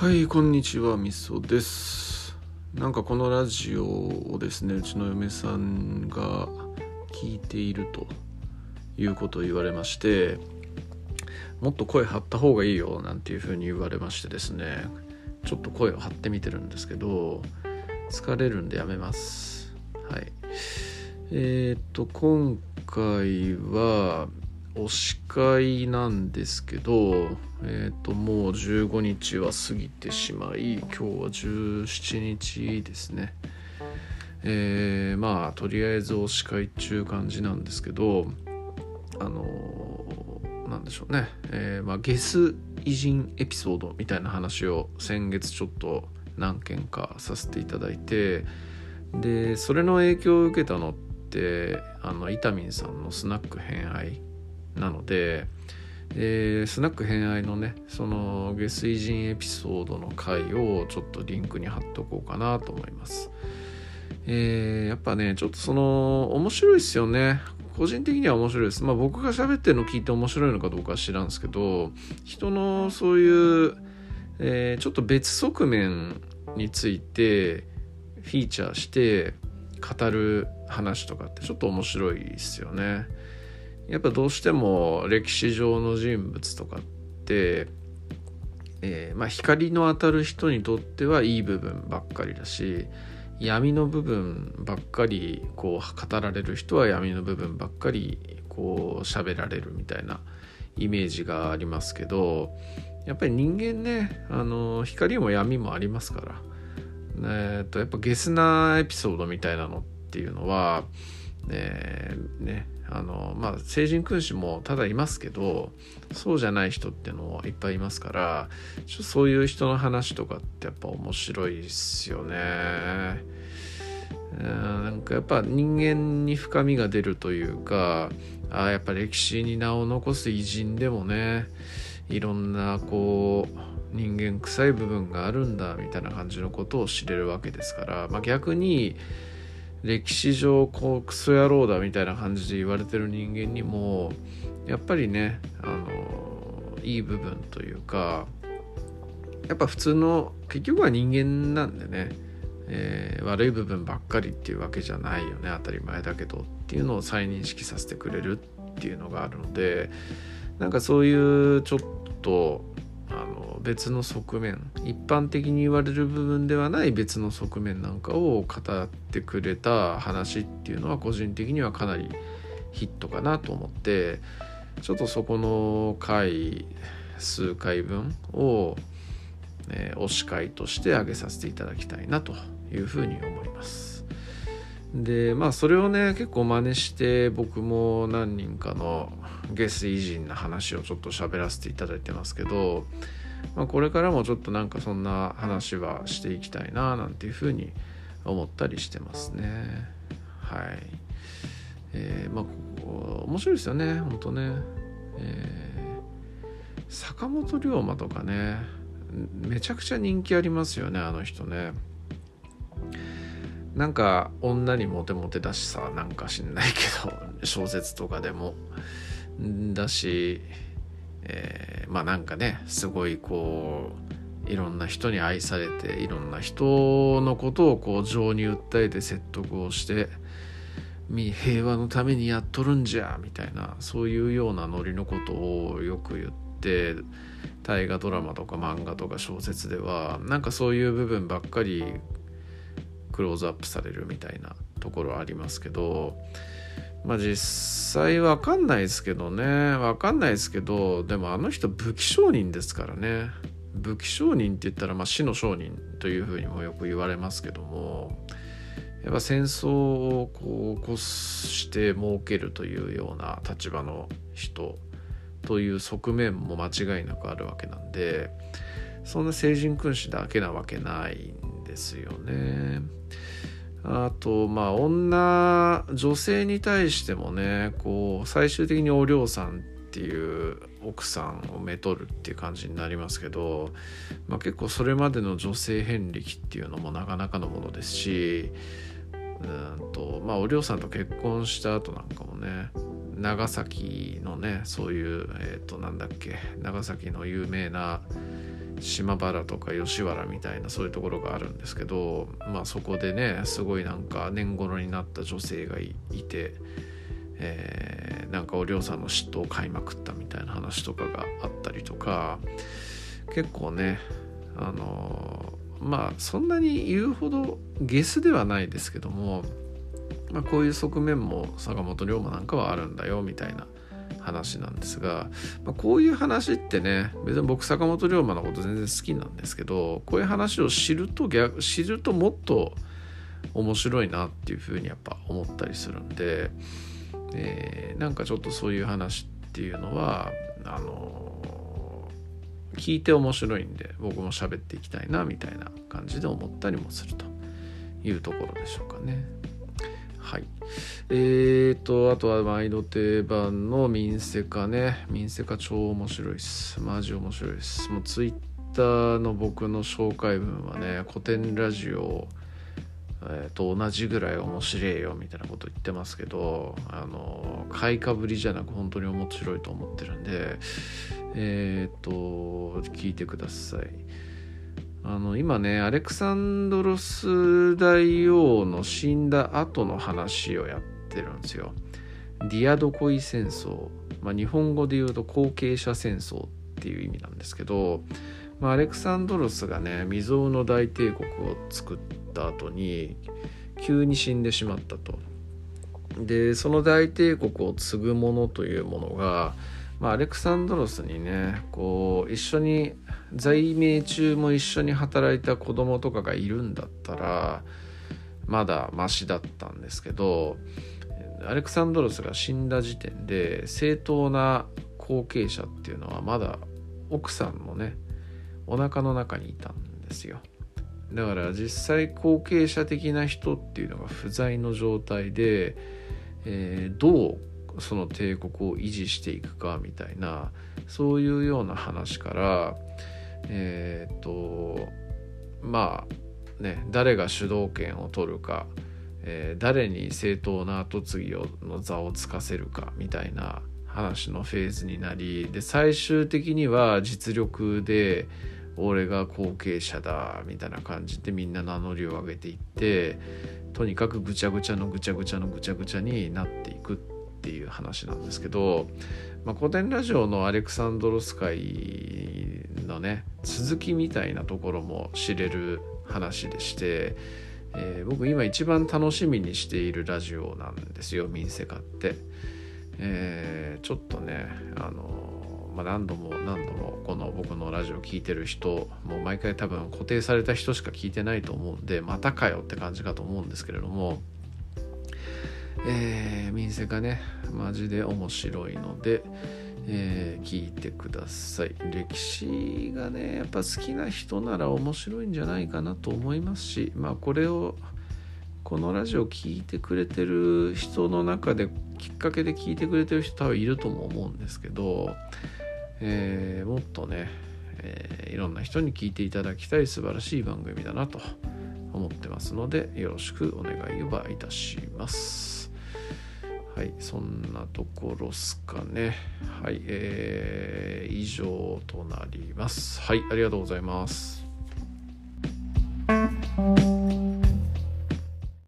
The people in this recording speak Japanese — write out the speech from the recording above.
はいこんにちはみそです。なんかこのラジオをですねうちの嫁さんが聞いているということを言われましてもっと声張った方がいいよなんていうふうに言われましてですねちょっと声を張ってみてるんですけど疲れるんでやめます。はい。えっ、と今回は推し会なんですけどえっ、ともう15日は過ぎてしまい今日は17日ですね。えー、まあとりあえず推し会っちゅう感じなんですけどあのー、なんでしょうね、えー、まあ、ゲス偉人エピソードみたいな話を先月ちょっと何件かさせていただいてでそれの影響を受けたのってあのイタミンさんのスナック偏愛なので、えー、スナック偏愛のねその下水人エピソードの回をちょっとリンクに貼っとこうかなと思います。えー、やっぱねちょっとその面白いっすよね個人的には面白いです。まあ僕が喋ってるの聞いて面白いのかどうかは知らんですけど人のそういう、えー、ちょっと別側面についてフィーチャーして語る話とかってちょっと面白いですよね。やっぱどうしても歴史上の人物とかって、えー、まあ、光の当たる人にとってはいい部分ばっかりだし闇の部分ばっかりこう語られる人は闇の部分ばっかりこう喋られるみたいなイメージがありますけどやっぱり人間ねあの光も闇もありますから、えー、とやっぱゲスなエピソードみたいなのっていうのは、えー、ねあのまあ成人君子もただいますけどそうじゃない人っていうのもいっぱいいますからそういう人の話とかってやっぱ面白いですよね。なんかやっぱ人間に深みが出るというかあやっぱ歴史に名を残す偉人でもねいろんなこう人間臭い部分があるんだみたいな感じのことを知れるわけですから、まあ、逆に歴史上こうクソ野郎だみたいな感じで言われてる人間にもやっぱりねあのいい部分というかやっぱ普通の結局は人間なんでね、えー、悪い部分ばっかりっていうわけじゃないよね当たり前だけどっていうのを再認識させてくれるっていうのがあるのでなんかそういうちょっと別の側面一般的に言われる部分ではない別の側面なんかを語ってくれた話っていうのは個人的にはかなりヒットかなと思ってちょっとそこの回数回分を、え推し会として挙げさせていただきたいなというふうに思います。でまあそれをね結構真似して僕も何人かのゲス偉人な話をちょっと喋らせていただいてますけどまあ、これからもちょっとなんかそんな話はしていきたいななんていうふうに思ったりしてますね。はい。えー、まあ面白いですよね。ほんとね、えー、坂本龍馬とかね。めちゃくちゃ人気ありますよねあの人ね。なんか女にモテモテだしさなんか知んないけど小説とかでも。だしえー、まあなんかねすごいこういろんな人に愛されていろんな人のことをこう情に訴えて説得をして平和のためにやっとるんじゃみたいなそういうようなノリのことをよく言って大河ドラマとか漫画とか小説ではなんかそういう部分ばっかりクローズアップされるみたいなところありますけどまあ実際わかんないですけどね。わかんないですけどでもあの人武器商人ですからね。武器商人って言ったらまあ死の商人というふうにもよく言われますけども。やっぱ戦争をこう起こして儲けるというような立場の人という側面も間違いなくあるわけなんでそんな成人君子だけなわけないんですよね。あとまあ女女性に対してもねこう最終的にお嬢さんっていう奥さんをめとるっていう感じになりますけど、まあ、結構それまでの女性遍歴っていうのもなかなかのものですしうんとまあお嬢さんと結婚した後なんかもね長崎のねそういうえっ、ー、となんだっけ長崎の有名な島原とか吉原みたいなそういうところがあるんですけど、まあ、そこでねすごいなんか年頃になった女性がいて、えー、なんかお嬢さんの嫉妬を買いまくったみたいな話とかがあったりとか結構ねあのまあそんなに言うほどゲスではないですけども、まあ、こういう側面も坂本龍馬なんかはあるんだよみたいな話なんですが、まあ、こういう話ってね別に僕坂本龍馬のこと全然好きなんですけどこういう話を知ると逆知るともっと面白いなっていうふうにやっぱ思ったりするんで、えー、なんかちょっとそういう話っていうのはあのー、聞いて面白いんで僕も喋っていきたいなみたいな感じで思ったりもするというところでしょうかね。はい。えーと、あとは毎度定番の民生化ね。民生化超面白いです。マジ面白いです。もうツイッターの僕の紹介文はね、古典ラジオ、えー、と同じぐらい面白いよみたいなこと言ってますけど、あの、買いかぶりじゃなく本当に面白いと思ってるんで、えーと、聞いてください。あの今ねアレクサンドロス大王の死んだ後の話をやってるんですよ。ディアドコイ戦争、まあ、日本語で言うと後継者戦争っていう意味なんですけど、まあ、アレクサンドロスがね未曾有の大帝国を作った後に急に死んでしまったと。でその大帝国を継ぐ者というものが、まあ、アレクサンドロスにねこう一緒に在命中も一緒に働いた子供とかがいるんだったらまだマシだったんですけどアレクサンドロスが死んだ時点で正当な後継者っていうのはまだ奥さんのねお腹の中にいたんですよ。だから実際後継者的な人っていうのが不在の状態で、えー、どうその帝国を維持していくかみたいなそういうような話からえっ、とまあね誰が主導権を取るか、えー、誰に正当な跡継ぎをの座をつかせるかみたいな話のフェーズになりで最終的には実力で俺が後継者だみたいな感じでみんな名乗りを上げていってとにかくぐちゃぐちゃのぐちゃぐちゃのぐちゃぐちゃになっていくっていう話なんですけどまあ、古典ラジオのアレクサンドロス会のね続きみたいなところも知れる話でして、えー、僕今一番楽しみにしているラジオなんですよ民生化って、えー、ちょっとねあの、まあ、何度も何度もこの僕のラジオ聴いてる人もう毎回多分固定された人しか聞いてないと思うんでまたかよって感じかと思うんですけれどもえー、民生がねマジで面白いので、えー、聞いてください歴史がねやっぱ好きな人なら面白いんじゃないかなと思いますしまあこれをこのラジオ聴いてくれてる人の中できっかけで聞いてくれてる人多分いるとも思うんですけど、えー、もっとね、えー、いろんな人に聞いていただきたい素晴らしい番組だなと思ってますのでよろしくお願いをいたします。はい、そんなところっすかね。はい、えー、以上となります。はい、ありがとうございます。